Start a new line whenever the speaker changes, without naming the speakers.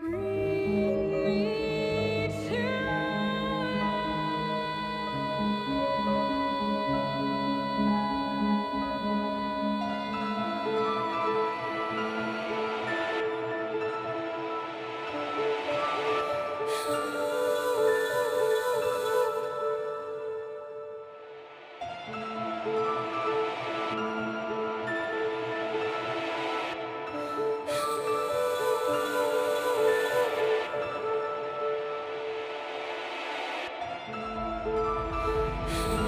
breathe. あ。